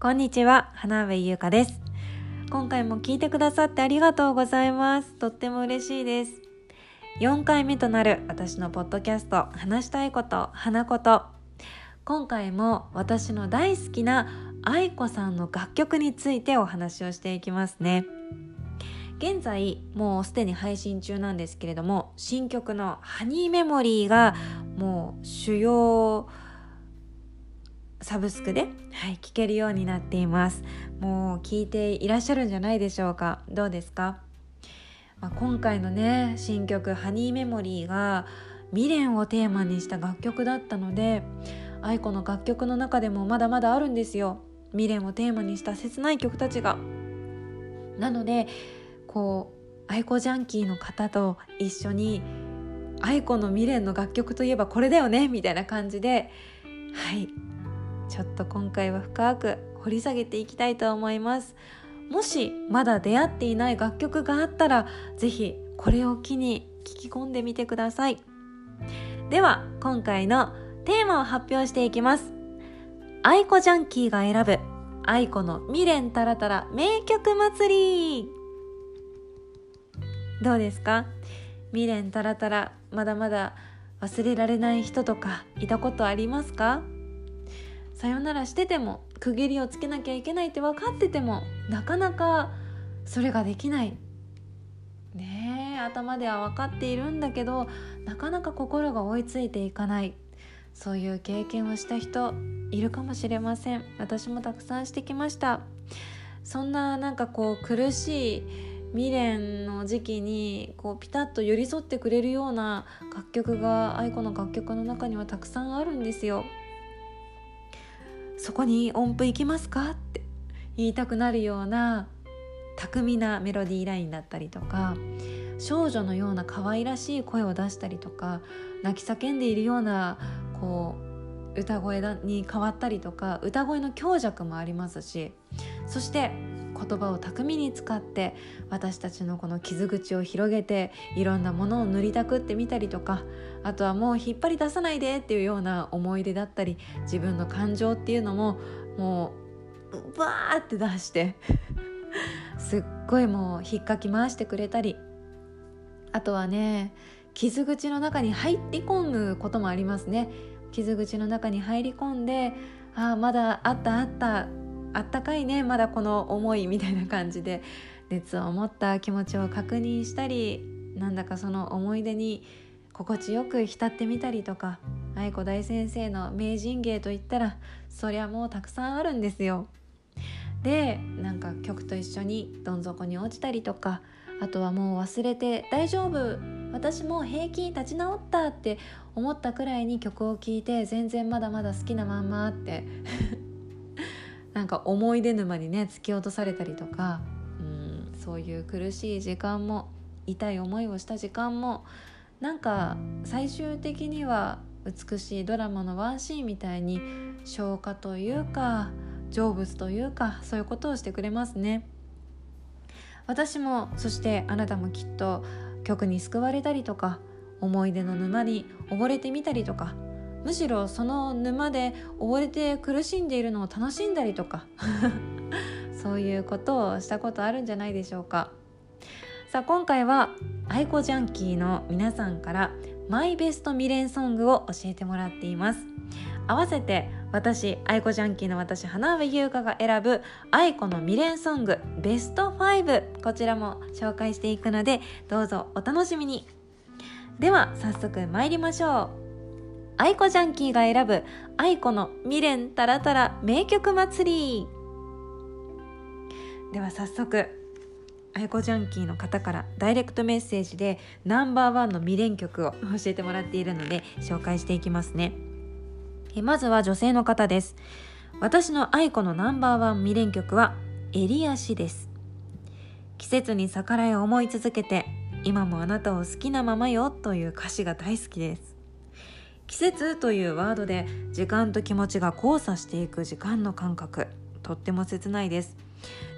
こんにちは、花上優香です。今回も聞いてくださってありがとうございます。とっても嬉しいです。4回目となる私のポッドキャスト、話したいこと、花こと。今回も私の大好きな愛子さんの楽曲についてお話をしていきますね。現在もうすでに配信中なんですけれども新曲の「ハニーメモリー」がもう主要サブスクで、はい、聴けるようになっています。もう聞いていらっしゃるんじゃないでしょうか。どうですか、まあ、今回のね新曲「ハニーメモリー」が未練をテーマにした楽曲だったので愛子の楽曲の中でもまだまだあるんですよ。未練をテーマにした切ない曲たちが。なのでこう愛子ジャンキーの方と一緒に愛子の未練の楽曲といえばこれだよねみたいな感じではいちょっと今回は深く掘り下げていきたいと思います。もしまだ出会っていない楽曲があったら是非これを機に聞き込んでみてください。では今回のテーマを発表していきます。愛子ジャンキーが選ぶ愛子の未練たらたら名曲祭り。どうですか？未練たらたらまだまだ忘れられない人とかいたことありますか？さよならしてても区切りをつけなきゃいけないって分かっててもなかなかそれができない。ねえ頭では分かっているんだけどなかなか心が追いついていかない。そういう経験をした人いるかもしれません。私もたくさんしてきました。そんななんかこう苦しい未練の時期にこうピタッと寄り添ってくれるような楽曲が愛子の楽曲の中にはたくさんあるんですよ。そこに音符行きますかって言いたくなるような巧みなメロディーラインだったりとか少女のような可愛らしい声を出したりとか泣き叫んでいるようなこう歌声に変わったりとか歌声の強弱もありますしそして言葉を巧みに使って私たちのこの傷口を広げていろんなものを塗りたくってみたりとかあとはもう引っ張り出さないでっていうような思い出だったり自分の感情っていうのももうバーって出してすっごいもう引っかき回してくれたりあとはね傷口の中に入り込むこともありますね。傷口の中に入り込んでああまだあったあったあったかいねまだこの思いみたいな感じで熱を持った気持ちを確認したりなんだかその思い出に心地よく浸ってみたりとか愛子大先生の名人芸といったらそりゃもうたくさんあるんですよ。でなんか曲と一緒にどん底に落ちたりとかあとはもう忘れて大丈夫私も平気立ち直ったって思ったくらいに曲を聴いて全然まだまだ好きなまんまって なんか思い出沼にね突き落とされたりとかうん。そういう苦しい時間も痛い思いをした時間もなんか最終的には美しいドラマのワンシーンみたいに消化というか成仏というかそういうことをしてくれますね。私もそしてあなたもきっと曲に救われたりとか思い出の沼に溺れてみたりとかむしろその沼で溺れて苦しんでいるのを楽しんだりとか そういうことをしたことあるんじゃないでしょうか。さあ今回は愛子ジャンキーの皆さんからマイベスト未練ソングを教えてもらっています。合わせて私愛子ジャンキーの私花上優香が選ぶ愛子の未練ソングベスト5こちらも紹介していくのでどうぞお楽しみに。では早速参りましょう。愛子ジャンキーが選ぶ愛子の未練たらたら名曲祭り。では早速愛子ジャンキーの方からダイレクトメッセージでナンバーワンの未練曲を 教えてもらっているので紹介していきますね。えまずは女性の方です。私の愛子のナンバーワン未練曲は襟足です。季節に逆らい思い続けて今もあなたを好きなままよという歌詞が大好きです。季節というワードで時間と気持ちが交差していく時間の感覚。とっても切ないです。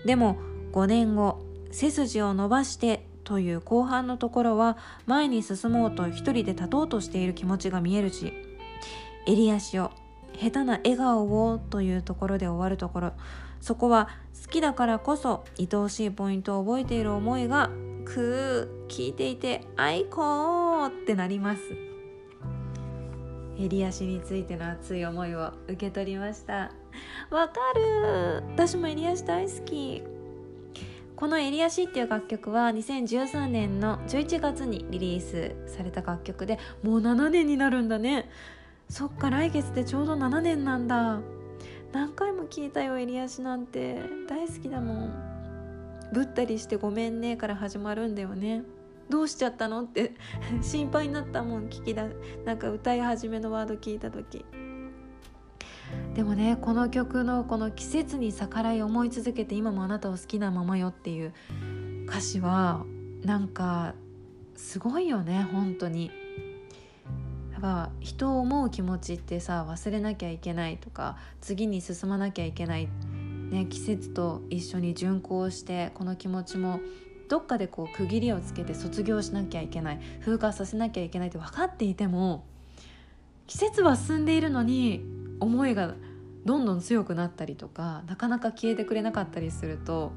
でも5年後背筋を伸ばしてという後半のところは前に進もうと一人で立とうとしている気持ちが見えるし襟足を下手な笑顔をというところで終わるところ。そこは好きだからこそ愛おしいポイントを覚えている思いがくー聞いていて愛子ってなります。襟足についての熱い思いを受け取りました。わかる。私も襟足大好き。この「襟足」っていう楽曲は2013年の11月にリリースされた楽曲でもう7年になるんだね。そっか来月でちょうど7年なんだ。何回も聞いたよ襟足なんて。大好きだもん。ぶったりしてごめんねから始まるんだよね。どうしちゃったの？って 心配になったもん聞きだなんか歌い始めのワード聞いた時。でもねこの曲のこの季節に逆らい思い続けて今もあなたを好きなままよっていう歌詞はなんかすごいよね本当に。やっぱ人を思う気持ちってさ忘れなきゃいけないとか次に進まなきゃいけない、ね、季節と一緒に巡行してこの気持ちもどっかでこう区切りをつけて卒業しなきゃいけない風化させなきゃいけないって分かっていても季節は進んでいるのに思いがどんどん強くなったりとかなかなか消えてくれなかったりすると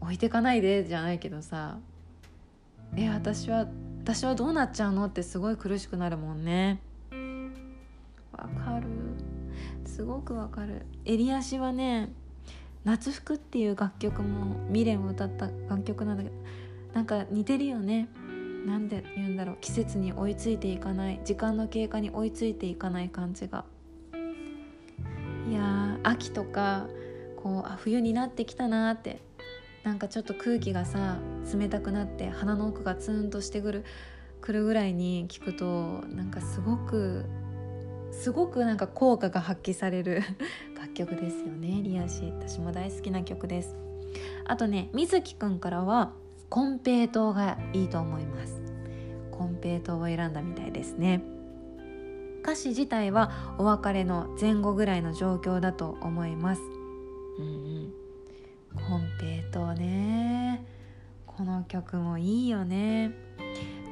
置いてかないでじゃないけどさえ私は私はどうなっちゃうの？ってすごい苦しくなるもんね。わかる。すごくわかる。襟足はね夏服っていう楽曲も未練を歌った楽曲なんだけどなんか似てるよね。なんで言うんだろう。季節に追いついていかない。時間の経過に追いついていかない感じが。いや秋とかこうあ冬になってきたなって。なんかちょっと空気がさ冷たくなって鼻の奥がツーンとしてくるくるぐらいに聞くとなんかすごくすごくなんか効果が発揮される 楽曲ですよね。リアシー私も大好きな曲です。あとね水木くんからは金平糖がいいと思います。金平糖を選んだみたいですね。歌詞自体はお別れの前後ぐらいの状況だと思います。うんうん。金平糖ね。この曲もいいよね。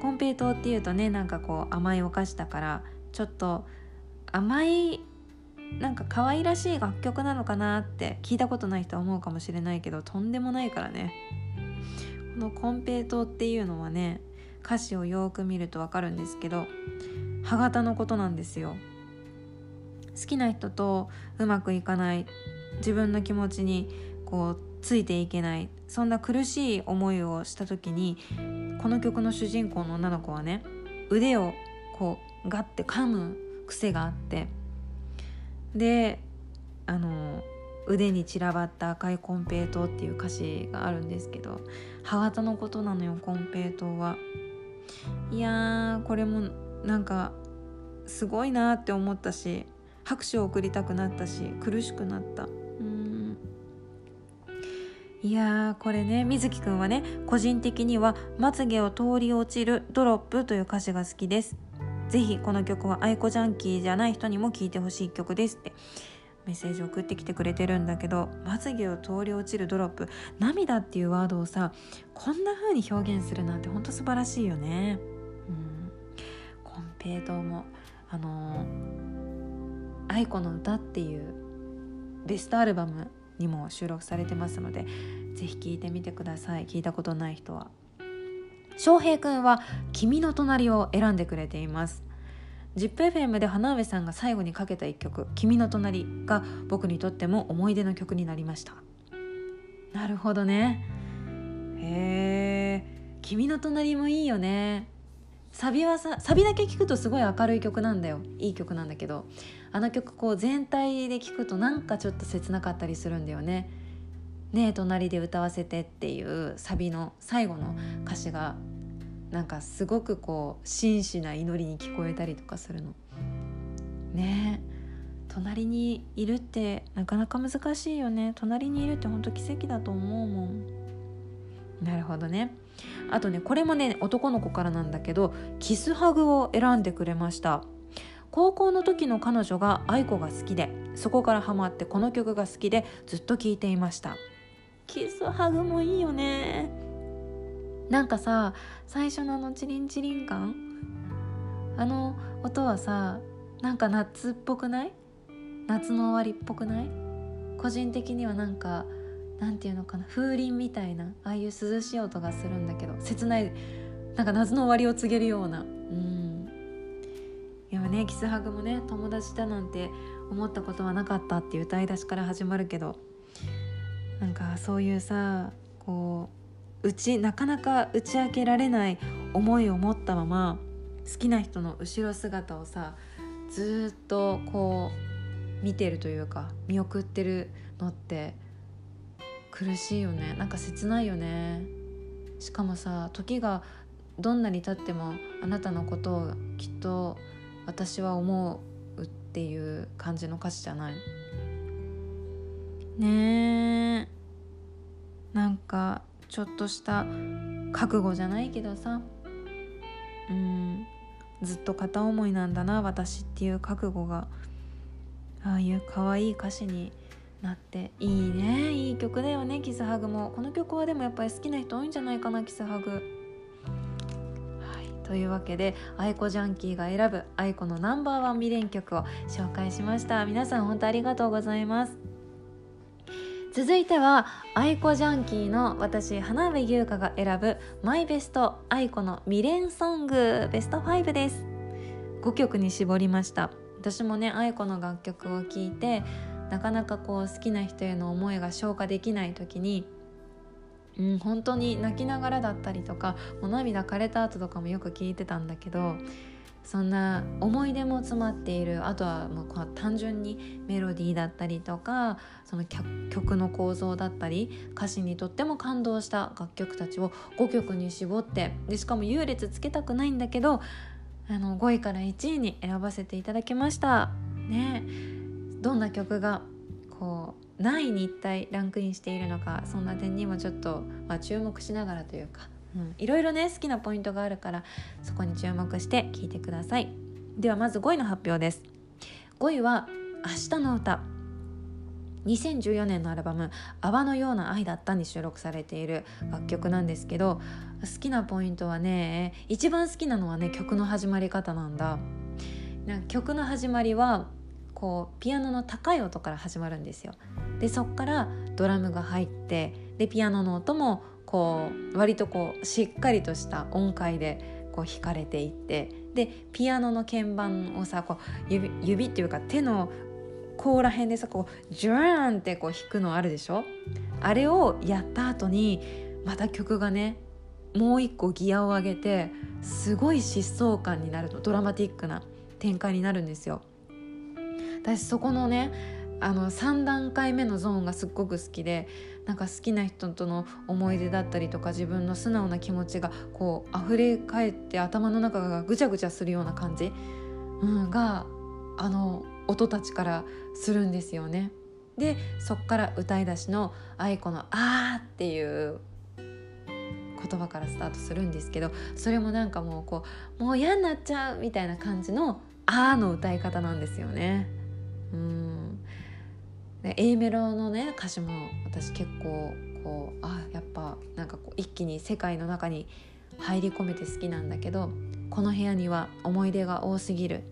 金平糖っていうとねなんかこう甘いお菓子だからちょっと甘いなんか可愛らしい楽曲なのかなって聞いたことない人は思うかもしれないけどとんでもないからね。この「コンペイト」っていうのはね歌詞をよく見ると分かるんですけど歯型のことなんですよ。好きな人とうまくいかない自分の気持ちにこうついていけないそんな苦しい思いをした時にこの曲の主人公の女の子はね腕をこうガッて噛む癖があって。であの腕に散らばった赤いコンペイトっていう歌詞があるんですけど歯型のことなのよコンペイトは。いやこれもなんかすごいなって思ったし拍手を送りたくなったし苦しくなった。うん。いやこれね水木くんはね個人的には「まつげを通り落ちるドロップ」という歌詞が好きです。ぜひこの曲は愛子ジャンキーじゃない人にも聴いてほしい曲ですって。メッセージ送ってきてくれてるんだけどまつげを通り落ちるドロップ。涙っていうワードをさこんな風に表現するなんてほんと素晴らしいよね。うん。コンペもあのー、愛子の歌っていうベストアルバムにも収録されてますのでぜひ聴いてみてください。聞いたことない人は。翔平くんは「君の隣」を選んでくれています。ZIPFM で花上さんが最後にかけた一曲「君の隣」が僕にとっても思い出の曲になりました。なるほどね。へえ「君の隣」もいいよね。サビはさサビだけ聞くとすごい明るい曲なんだよ。いい曲なんだけど。あの曲こう全体で聞くとなんかちょっと切なかったりするんだよね。ねえ隣で歌わせてっていうサビの最後の歌詞がなんかすごくこう真摯な祈りに聞こえたりとかするの。ね。隣にいるってなかなか難しいよね。隣にいるってほんと奇跡だと思うもん。なるほどね。あとねこれもね男の子からなんだけどキスハグを選んでくれました。高校の時の彼女が愛子が好きでそこからハマってこの曲が好きでずっと聴いていました。キスハグもいいよね。なんかさ最初のあのチリンチリン感？あの音はさなんか夏っぽくない？夏の終わりっぽくない？個人的にはなんかなんていうのかな風鈴みたいなああいう涼しい音がするんだけど切ないなんか夏の終わりを告げるような。うん。いやねキスハグもね友達だなんて思ったことはなかったっていう歌い出しから始まるけどなんかそういうさこううちなかなか打ち明けられない思いを持ったまま好きな人の後ろ姿をさずっとこう見てるというか見送ってるのって苦しいよね。なんか切ないよね。しかもさ時がどんなに経ってもあなたのことをきっと私は思うっていう感じの歌詞じゃない。ねえなんかちょっとした覚悟じゃないけどさ。うん。ずっと片思いなんだな私っていう覚悟が。ああいう可愛い歌詞になって。いいね。いい曲だよねキスハグも。この曲はでもやっぱり好きな人多いんじゃないかなキスハグ。はい。というわけで愛子ジャンキーが選ぶ愛子のナンバーワン未練曲を紹介しました。皆さん本当ありがとうございます。続いては愛子ジャンキーの私花部優香が選ぶマイベスト愛子の未練ソングベスト5です。5曲に絞りました。私もね愛子の楽曲を聴いてなかなかこう好きな人への思いが消化できない時にうん、本当に泣きながらだったりとかもう涙枯れた後とかもよく聞いてたんだけどそんな思い出も詰まっているあとはもう単純にメロディーだったりとかその曲の構造だったり歌詞にとっても感動した楽曲たちを5曲に絞ってでしかも優劣つけたくないんだけどあの5位から1位に選ばせていただきました。ね、どんな曲がこう何位に一体ランクインしているのかそんな点にもちょっと、まあ、注目しながらというかうん、いろいろね好きなポイントがあるからそこに注目して聞いてください。ではまず5位の発表です。5位は「明日の歌」2014年のアルバム「泡のような愛だった」に収録されている楽曲なんですけど好きなポイントはね一番好きなのはね曲の始まり方なんだ。なん曲の始まりはこうピアノの高い音から始まるんですよ。でそっからドラムが入ってでピアノの音もこう割とこうしっかりとした音階でこう弾かれていってでピアノの鍵盤をさこう指指っていうか手の甲ら辺でさこうジューンってこう弾くのあるでしょ？あれをやった後にまた曲がねもう一個ギアを上げてすごい疾走感になるとドラマティックな展開になるんですよ。私そこのねあの3段階目のゾーンがすっごく好きでなんか好きな人との思い出だったりとか自分の素直な気持ちがこう溢れ返って頭の中がぐちゃぐちゃするような感じ、うん、があの音たちからするんですよね。でそっから歌い出しの愛子の「あー」っていう言葉からスタートするんですけどそれもなんかもうこうもう嫌になっちゃうみたいな感じの「あー」の歌い方なんですよね。うんで A メロのね歌詞も私結構こうあやっぱなんかこう一気に世界の中に入り込めて好きなんだけどこの部屋には思い出が多すぎる、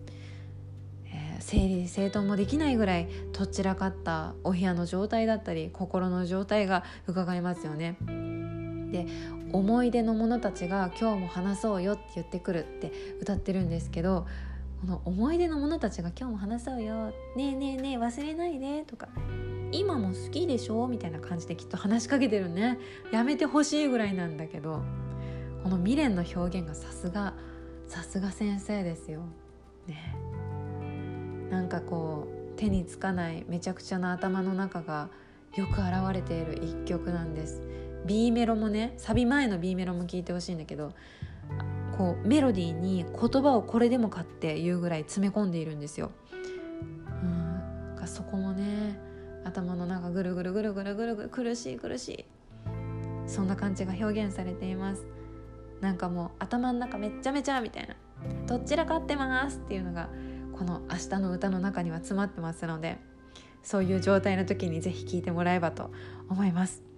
えー、整理整頓もできないぐらいとっちらかったお部屋の状態だったり心の状態が伺えますよね。で思い出の者たちが今日も話そうよって言ってくるって歌ってるんですけどこの思い出の者たちが今日も話そうよ。ねえねえねえ忘れないでとか。今も好きでしょみたいな感じできっと話しかけてるね。やめてほしいぐらいなんだけど。この未練の表現がさすがさすが先生ですよ。ねなんかこう手につかないめちゃくちゃな頭の中がよく現れている一曲なんです。B メロもねサビ前の B メロも聞いてほしいんだけどこうメロディーに言葉をこれでもかっていうぐらい詰め込んでいるんですよ。うんそこもね頭の中ぐるぐるぐるぐるぐるぐる苦しい苦しいそんな感じが表現されていますなんかもう頭の中めっちゃめちゃみたいなどちらかってますっていうのがこの「明日の歌」の中には詰まってますのでそういう状態の時に是非聴いてもらえばと思います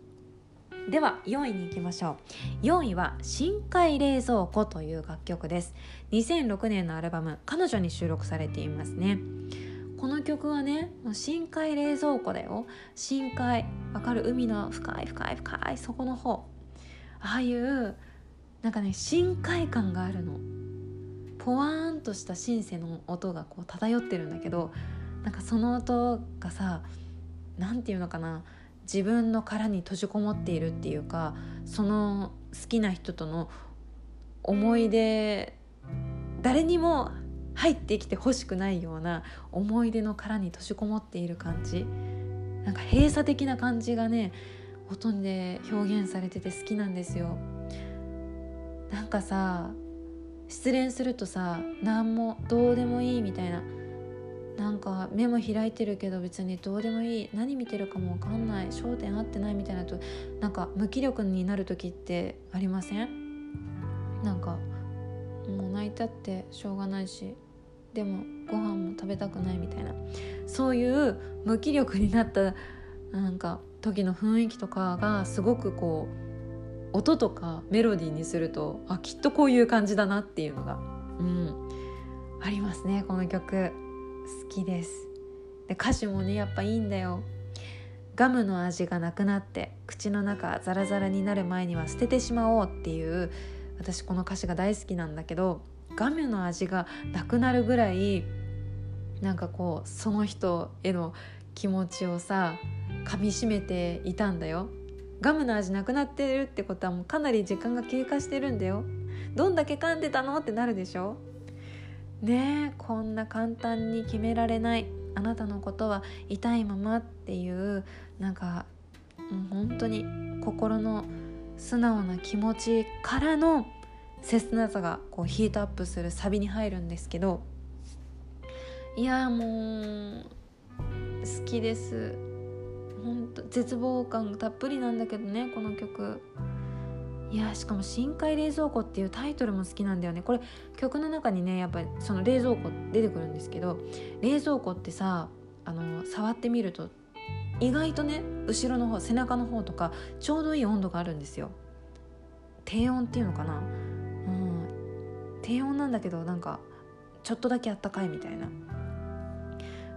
では4位に行きましょう。4位は「深海冷蔵庫」という楽曲です。2006年のアルバム「彼女」に収録されていますね。この曲はね深海冷蔵庫だよ。深海わかる？海の深い深い深いそこの方。ああいうなんかね深海感があるの。ポワーンとしたシンセの音がこう漂ってるんだけどなんかその音がさ何て言うのかな。自分の殻に閉じこもっているっていうかその好きな人との思い出誰にも入ってきてほしくないような思い出の殻に閉じこもっている感じ。なんか閉鎖的な感じがね音で表現されてて好きなんですよ。なんかさ失恋するとさ何もどうでもいいみたいななんか目も開いてるけど別にどうでもいい。何見てるかも分かんない。焦点合ってないみたいなとなんか無気力になる時ってありません？なんかもう泣いたってしょうがないしでもご飯も食べたくないみたいな。そういう無気力になったなんか時の雰囲気とかがすごくこう音とかメロディーにするとあきっとこういう感じだなっていうのが、うん、ありますねこの曲。好きです。で歌詞もねやっぱいいんだよ。ガムの味がなくなって口の中ザラザラになる前には捨ててしまおうっていう私この歌詞が大好きなんだけどガムの味がなくなるぐらいなんかこうその人への気持ちをさ噛みしめていたんだよ。ガムの味なくなってるってことはもうかなり時間が経過してるんだよ。どんだけ噛んでたのってなるでしょ。ねえこんな簡単に決められない。あなたのことは痛いままっていうなんかう本当に心の素直な気持ちからの切なさがこうヒートアップするサビに入るんですけどいやもう好きです。本当絶望感たっぷりなんだけどねこの曲。いやしかも「深海冷蔵庫」っていうタイトルも好きなんだよね。これ曲の中にねやっぱりその冷蔵庫出てくるんですけど冷蔵庫ってさあの触ってみると意外とね後ろの方背中の方とかちょうどいい温度があるんですよ。低温っていうのかな。うん。低温なんだけどなんかちょっとだけあったかいみたいな。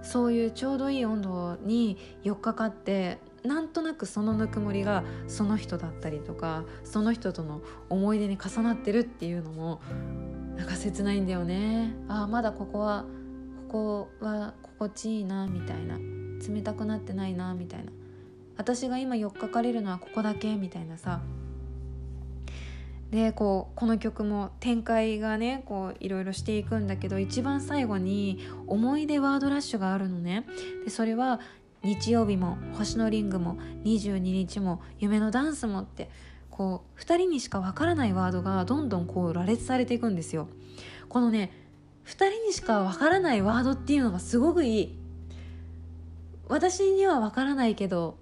そういうちょうどいい温度に寄っかかってなんとなくそのぬくもりがその人だったりとかその人との思い出に重なってるっていうのもなんか切ないんだよね。ああまだここはここは心地いいなみたいな。冷たくなってないなみたいな。私が今寄っかかれるのはここだけみたいなさ。でこうこの曲も展開がねこういろいろしていくんだけど一番最後に思い出ワードラッシュがあるのね。でそれは日曜日も星のリングも22日も夢のダンスもってこう2人にしかわからないワードがどんどんこう羅列されていくんですよ。このね2人にしかわからないワードっていうのがすごくいい。私にはわからないけど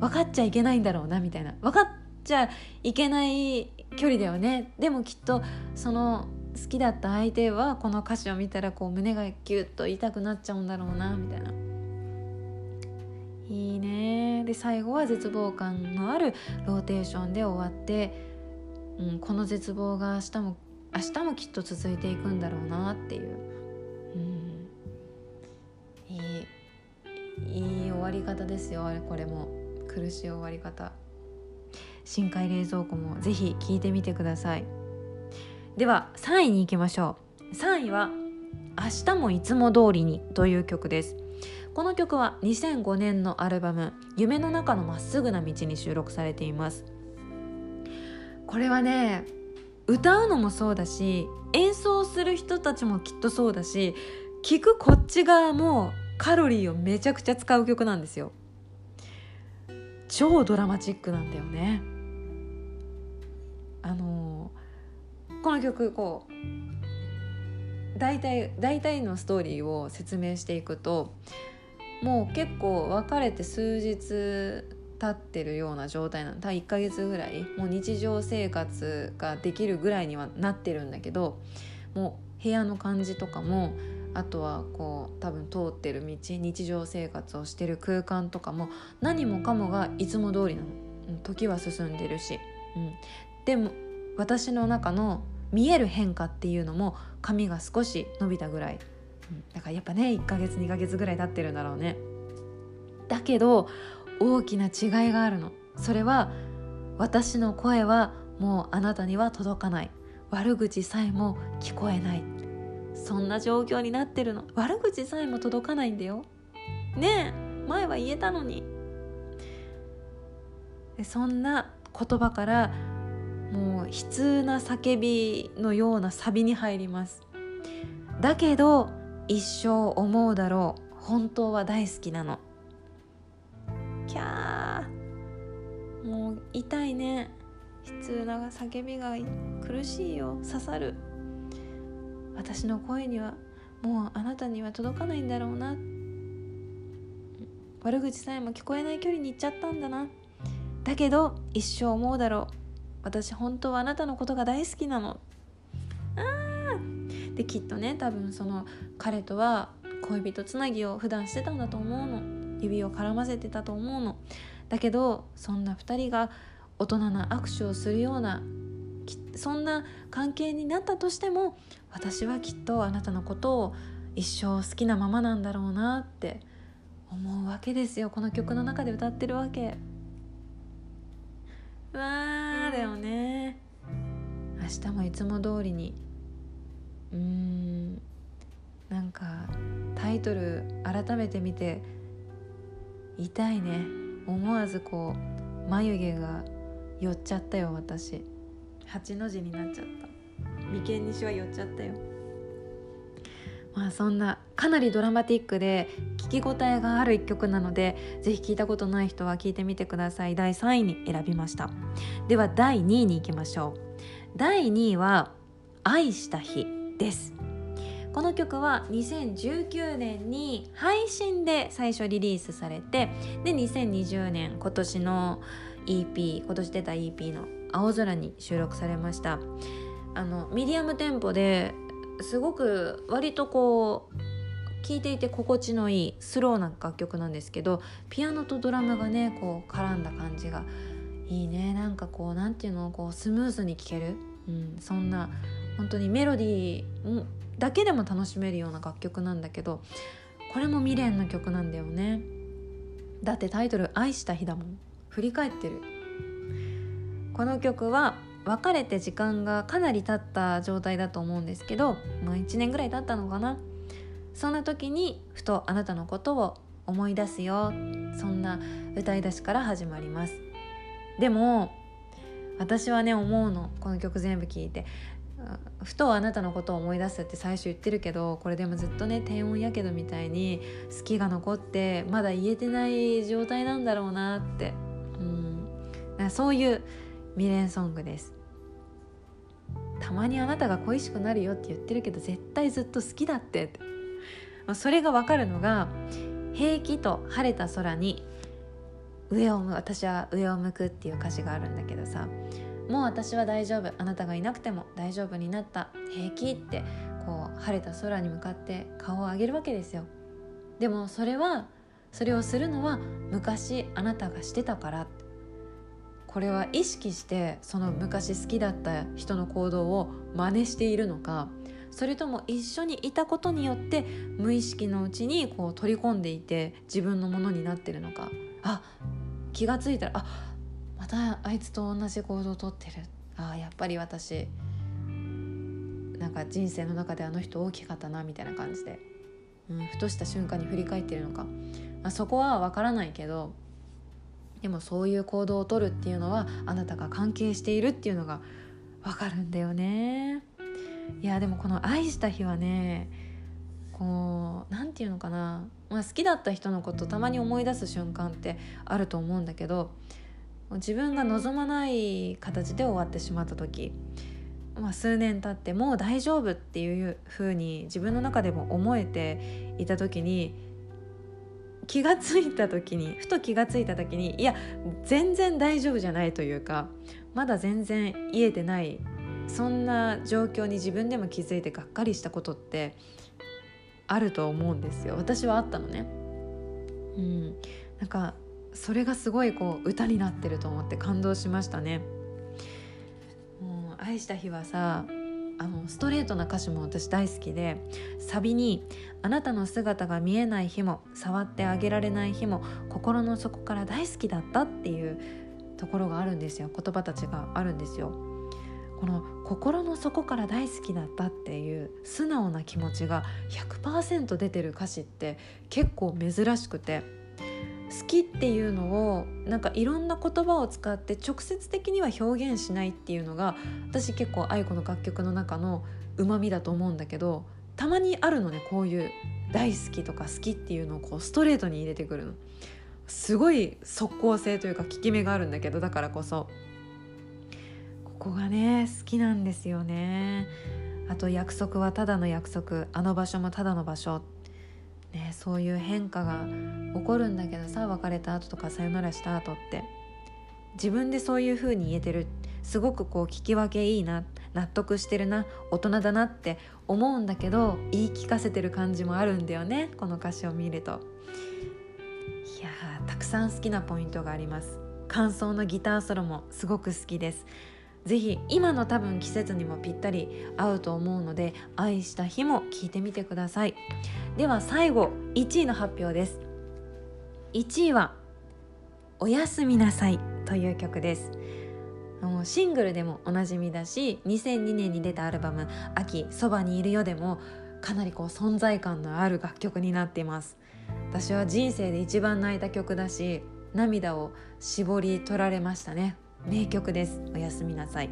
分かっちゃいけないんだろうなみたいな。分かっちゃいけない距離だよね。でもきっとその好きだった相手はこの歌詞を見たらこう胸がギュッと痛くなっちゃうんだろうなみたいな。いいね。で最後は絶望感のあるローテーションで終わって、うん、この絶望が明日も明日もきっと続いていくんだろうなっていう、うん、いいいい終わり方ですよ。あれこれも。苦しい終わり方。深海冷蔵庫もぜひ聞いてみてください。では3位に行きましょう。3位は「明日もいつも通りに」という曲です。この曲は2005年のアルバム「夢の中のまっすぐな道」に収録されています。これはね歌うのもそうだし演奏する人たちもきっとそうだし聴くこっち側もカロリーをめちゃくちゃ使う曲なんですよ。超ドラマチックなんだよね。あのー、この曲こう大体大体のストーリーを説明していくともう結構別れて数日経ってるような状態なの。た1ヶ月ぐらい。もう日常生活ができるぐらいにはなってるんだけどもう部屋の感じとかもあとはこう多分通ってる道日常生活をしてる空間とかも何もかもがいつも通りなの。時は進んでるし、うん、でも私の中の見える変化っていうのも髪が少し伸びたぐらい。だからやっぱね1ヶ月2ヶ月ぐらい経ってるんだろうね。だけど大きな違いがあるの。それは私の声はもうあなたには届かない。悪口さえも聞こえない。そんな状況になってるの。悪口さえも届かないんだよ。ねえ前は言えたのに。そんな言葉からもう悲痛な叫びのようなサビに入ります。だけど一生思うだろう。本当は大好きなの。キャー。もう痛いね。悲痛な叫びが苦しいよ。刺さる。私の声にはもうあなたには届かないんだろうな。悪口さえも聞こえない距離に行っちゃったんだな。だけど一生思うだろう。私本当はあなたのことが大好きなの。できっとね多分その彼とは恋人つなぎを普段してたんだと思うの。指を絡ませてたと思うの。だけどそんな2人が大人な握手をするようなそんな関係になったとしても私はきっとあなたのことを一生好きなままなんだろうなって思うわけですよ。この曲の中で歌ってるわけ。わーだよね。明日もいつも通りにうーん。なんかタイトル改めて見て痛いね。思わずこう眉毛が寄っちゃったよ私。8の字になっちゃった。眉間にしわ寄っちゃったよ。まあそんなかなりドラマティックで聞き応えがある一曲なのでぜひ聞いたことない人は聞いてみてください。第3位に選びました。では第2位に行きましょう。第2位は「愛した日」です。この曲は2019年に配信で最初リリースされてで2020年今年の EP 今年出た EP の「青空」に収録されました。あのミディアムテンポですごく割とこう聴いていて心地のいいスローな楽曲なんですけどピアノとドラムがねこう絡んだ感じがいいね。なんかこう何ていうのこうスムーズに聴ける、うん、そんな本当にメロディーだけでも楽しめるような楽曲なんだけどこれも未練の曲なんだよね。だってタイトル「愛した日」だもん。振り返ってる。この曲は別れて時間がかなり経った状態だと思うんですけど、まあ、1年ぐらい経ったのかな。そんな時にふとあなたのことを思い出すよ。そんな歌い出しから始まります。でも私はね思うの。この曲全部聴いて。ふとあなたのことを思い出すって最初言ってるけどこれでもずっとね低温やけどみたいに好きが残ってまだ言えてない状態なんだろうなって。うん。そういう未練ソングです。たまにあなたが恋しくなるよって言ってるけど絶対ずっと好きだってって。それが分かるのが「平気と晴れた空に上を私は上を向く」っていう歌詞があるんだけどさ。もう私は大丈夫。あなたがいなくても大丈夫になった。平気ってこう晴れた空に向かって顔を上げるわけですよ。でもそれはそれをするのは昔あなたがしてたから。これは意識してその昔好きだった人の行動を真似しているのか。それとも一緒にいたことによって無意識のうちにこう取り込んでいて自分のものになってるのか。あ気が付いたらあたあいつと同じ行動をとってる。ああやっぱり私なんか人生の中であの人大きかったなみたいな感じで、うん、ふとした瞬間に振り返ってるのか、まあ、そこは分からないけどでもそういう行動をとるっていうのはあなたが関係しているっていうのが分かるんだよね。いやでもこの「愛した日」はねこう何て言うのかな、まあ、好きだった人のことたまに思い出す瞬間ってあると思うんだけど自分が望まない形で終わってしまった時、まあ、数年経ってもう大丈夫っていう風に自分の中でも思えていた時に気が付いた時にふと気が付いた時にいや全然大丈夫じゃないというかまだ全然癒えてないそんな状況に自分でも気づいてがっかりしたことってあると思うんですよ。私はあったのね。うん。なんかそれがすごいこう歌になってると思って感動しましたねもう愛した日はさあのストレートな歌詞も私大好きでサビに「あなたの姿が見えない日も触ってあげられない日も心の底から大好きだった」っていうところがあるんですよ言葉たちがあるんですよ。この心の底から大好きだったっていう素直な気持ちが100%出てる歌詞って結構珍しくて好きっていうのをなんかいろんな言葉を使って直接的には表現しないっていうのが私結構愛子の楽曲の中のうまみだと思うんだけどたまにあるのねこういう大好きとか好きっていうのをこうストレートに入れてくるの。すごい即効性というか効き目があるんだけどだからこそ。ここがね好きなんですよね。あと約束はただの約束。あの場所もただの場所。ね、そういう変化が起こるんだけどさ別れた後とかさよならした後って。自分でそういう風に言えてる。すごくこう聞き分けいいな納得してるな大人だなって思うんだけど言い聞かせてる感じもあるんだよねこの歌詞を見ると。いやたくさん好きなポイントがあります。感想のギターソロもすごく好きです。ぜひ今の多分季節にもぴったり合うと思うので愛した日も聴いてみてください。では最後1位の発表です。1位は「おやすみなさい」という曲です。シングルでもおなじみだし2002年に出たアルバム「秋そばにいるよ」でもかなりこう存在感のある楽曲になっています。私は人生で一番泣いた曲だし涙を絞り取られましたね。名曲です。おやすみなさい。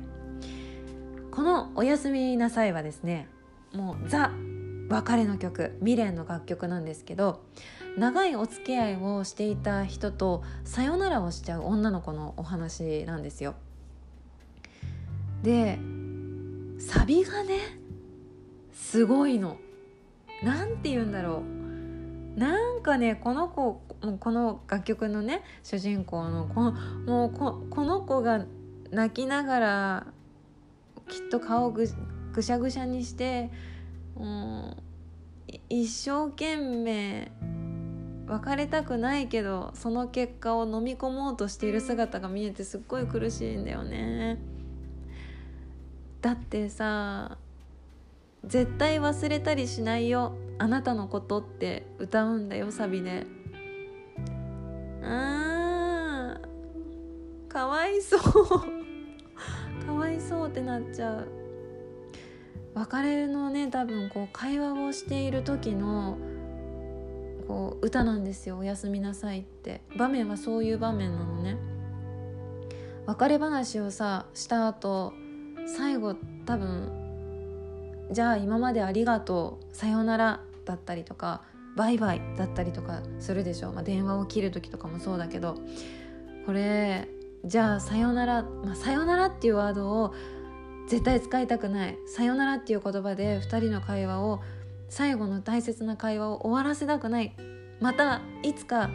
このおやすみなさいはですねもうザ別れの曲未練の楽曲なんですけど長いお付き合いをしていた人とさよならをしちゃう女の子のお話なんですよ。でサビがねすごいの。何て言うんだろう。なんかねこの子もうこの楽曲のね主人公のこのもうここの子が泣きながらきっと顔ぐぐしゃぐしゃにしてう一生懸命別れたくないけどその結果を飲み込もうとしている姿が見えてすっごい苦しいんだよね。だってさ絶対忘れたりしないよあなたのことって歌うんだよサビで。あーかわいそう。かわいそうってなっちゃう。別れのね多分こう会話をしている時のこう歌なんですよ「おやすみなさい」って。場面はそういう場面なのね。別れ話をさした後最後多分じゃあ今までありがとうさようならだったりとかバイバイだったりとかするでしょ、まあ、電話を切る時とかもそうだけど。これじゃあさよなら、まあ、さよならっていうワードを絶対使いたくない。さよならっていう言葉で2人の会話を最後の大切な会話を終わらせたくない。またいつか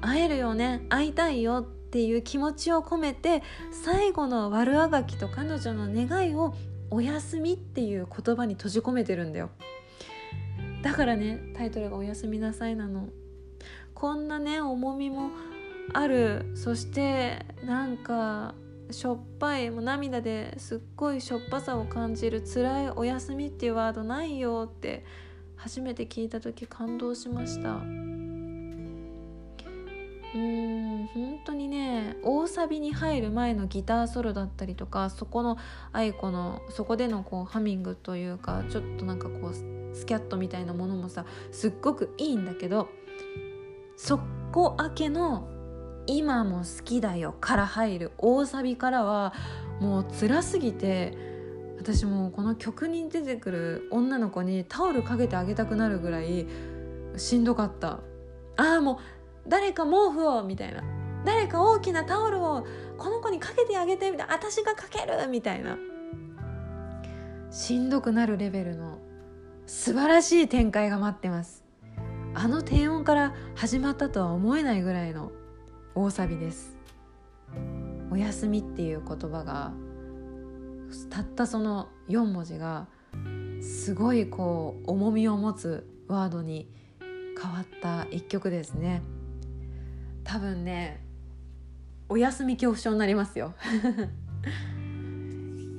会えるよね。会いたいよっていう気持ちを込めて最後の悪あがきと彼女の願いを「おやすみ」っていう言葉に閉じ込めてるんだよ。だからねタイトルが「おやすみなさい」なの。こんなね重みもある。そしてなんかしょっぱいもう涙ですっごいしょっぱさを感じる辛いお休みっていうワードないよって初めて聞いた時感動しました。うん本当にね大サビに入る前のギターソロだったりとかそこの愛子のそこでのこうハミングというかちょっとなんかこうスキャットみたいなものもさすっごくいいんだけどそこ明けの今も好きだよ」から入る大サビからはもう辛すぎて私もこの曲に出てくる女の子にタオルかけてあげたくなるぐらいしんどかった。ああもう誰か毛布をみたいな。誰か大きなタオルをこの子にかけてあげてみたいな。私がかけるみたいな。しんどくなるレベルの素晴らしい展開が待ってます。あの低音から始まったとは思えないぐらいの大サビです。おやすみっていう言葉がたったその4文字がすごいこう重みを持つワードに変わった一曲ですね。多分ねお休み恐怖症になりますよ。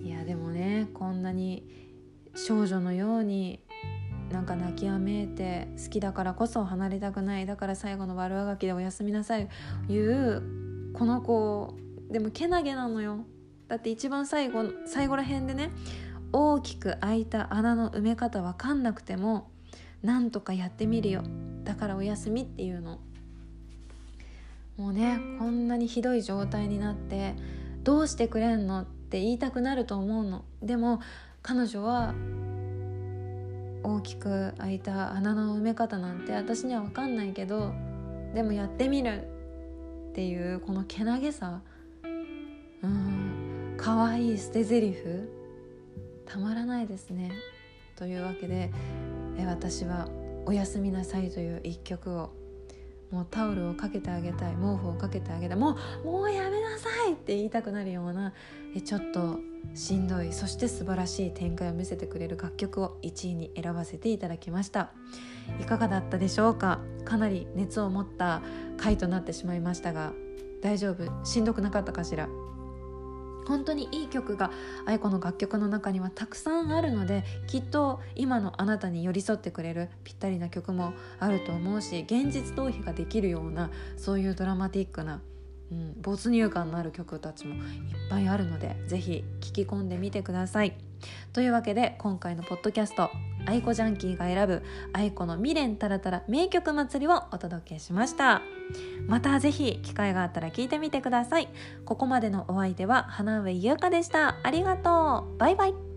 いやでもねこんなに少女のようになんか泣きやめいて好きだからこそ離れたくない。だから最後の悪あがきでおやすみなさい。いうこの子。でもけなげなのよ。だって一番最後最後ら辺でね。大きく開いた穴の埋め方わかんなくてもなんとかやってみるよ。だからおやすみっていうの。もうねこんなにひどい状態になってどうしてくれんのって言いたくなると思うの。でも彼女は大きく開いた穴の埋め方なんて私には分かんないけどでもやってみるっていうこのけなげさ。うん。可愛い捨て台詞。たまらないですね。というわけで私は「おやすみなさい」という一曲をもうタオルをかけてあげたい毛布をかけてあげたいもうもうやめなさいって言いたくなるようなえちょっとしんどいそして素晴らしい展開を見せてくれる楽曲を1位に選ばせていただきました。いかがだったでしょうか？かなり熱を持った回となってしまいましたが大丈夫？しんどくなかったかしら？本当にいい曲が愛子の楽曲の中にはたくさんあるのできっと今のあなたに寄り添ってくれるぴったりな曲もあると思うし現実逃避ができるようなそういうドラマティックな、うん、没入感のある曲たちもいっぱいあるので是非聴き込んでみてください。というわけで今回のポッドキャスト「愛子ジャンキーが選ぶ愛子の未練たらたら名曲祭り」をお届けしました。また是非機会があったら聞いてみてください。ここまでのお相手は花上優香でした。ありがとう。バイバイ。